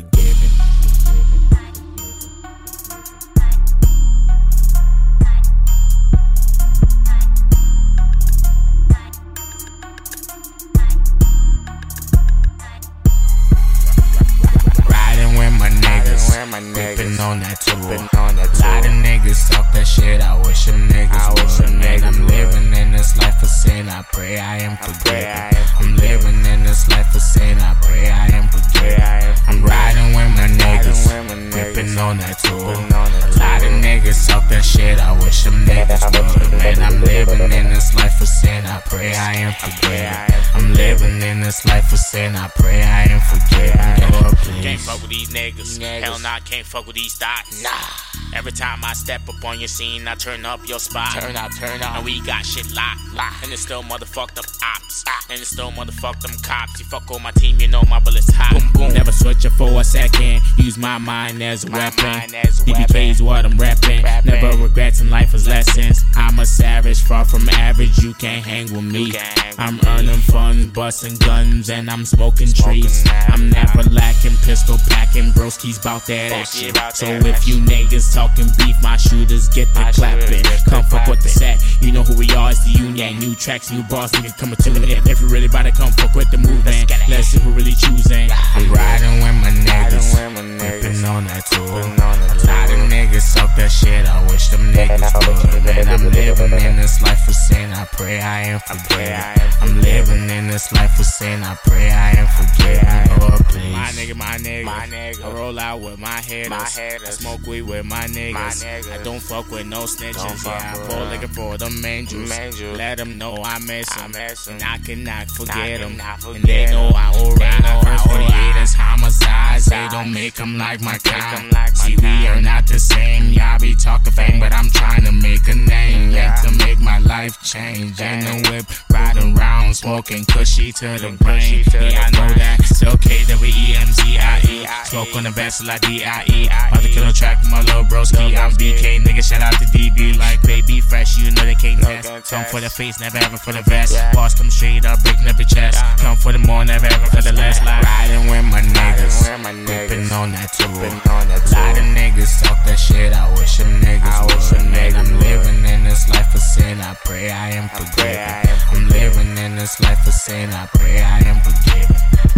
Riding niggas, whipping on that tour. Lot of niggas talk that shit. I wish them niggas would. Man, I'm living in this life of sin. I pray I am forgiven. I'm living in this life of sin. I pray I am forgiven. I'm riding with my niggas, whipping on that tour. A lot of niggas talk that shit. I wish them niggas would. Man, I'm living in this life of. I pray I am forgiven. I'm living in this life of sin. I pray I am forgiven. Lord, Can't fuck with these niggas. Niggas. Hell nah, can't fuck with these thoughts. Nah. Every time I step up on your scene, I turn up your spot. Turn up, turn up. And we got shit locked. And it's still motherfucked up ops. And it's still motherfucked them cops. You fuck on my team, you know my bullets hot. Boom, boom. Never switch it for a second. Use my mind as a weapon. mind as a DBK is what I'm rapping. Rapping. Never regrets in life as lessons. I'm a savage, far from average. You can't hang with me. hang I'm me. earning funds, busting guns, and I'm smoking trees. I'm never lacking, packing, bout that action. So if you niggas talking beef, my shooters get the clapping. Come fuck with the set. You know who we are, it's the union. New tracks, new bars, niggas coming to the net. If you really about to come fuck with the movement, let's see who really choosing. I'm riding with my niggas, with my niggas. whipping on that tour. Whipping on that A lot of niggas talk that shit, I wish them niggas would. Man, I'm living in this life of sin, I pray I am forgiven. I am I'm living in this life of sin, I pray I am forgiven. Lord, please. My nigga, my nigga, My nigga. I roll out with my headers. My I smoke weed with my niggas. My niggas. I don't fuck with no snitches. Yeah, I pull liquor for them angels. Angels. Let them know I miss I them. miss. And I cannot forget them. And they know. I will They ride. know I First will 48 ride. is homicides. They don't make them like my kind. like See, we are not the same. Y'all be talking fame, but I'm trying to make a name. Yeah. Yeah. To make my life change. Ain't no whip around, smoking cushy to the brain. Yeah, I know that. It's okay that we E EMZIE. Smoke on the best like DIE. About to kill a track with my little broski. I'm BK, nigga. Shout out to DB. Like baby fresh, you know they can't test. Come for the face, never ever for the vest. Boss come straight up, breaking up your chest. Come for the more, never ever for the less. Like on that tour. Whipping on that Lot of niggas talk that shit. I wish them niggas I wish Man, niggas I'm living in this life of sin. I pray I am forgiven. I'm living in this life of sin. I pray I am forgiven.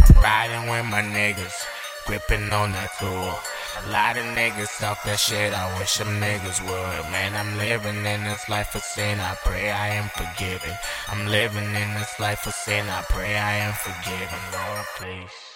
I'm riding with my niggas, gripping on that tour. A lot of niggas talk that shit. I wish them niggas would. Man, I'm living in this life of sin. I pray I am forgiven. I'm living in this life of sin. I pray I am forgiven. Lord, please.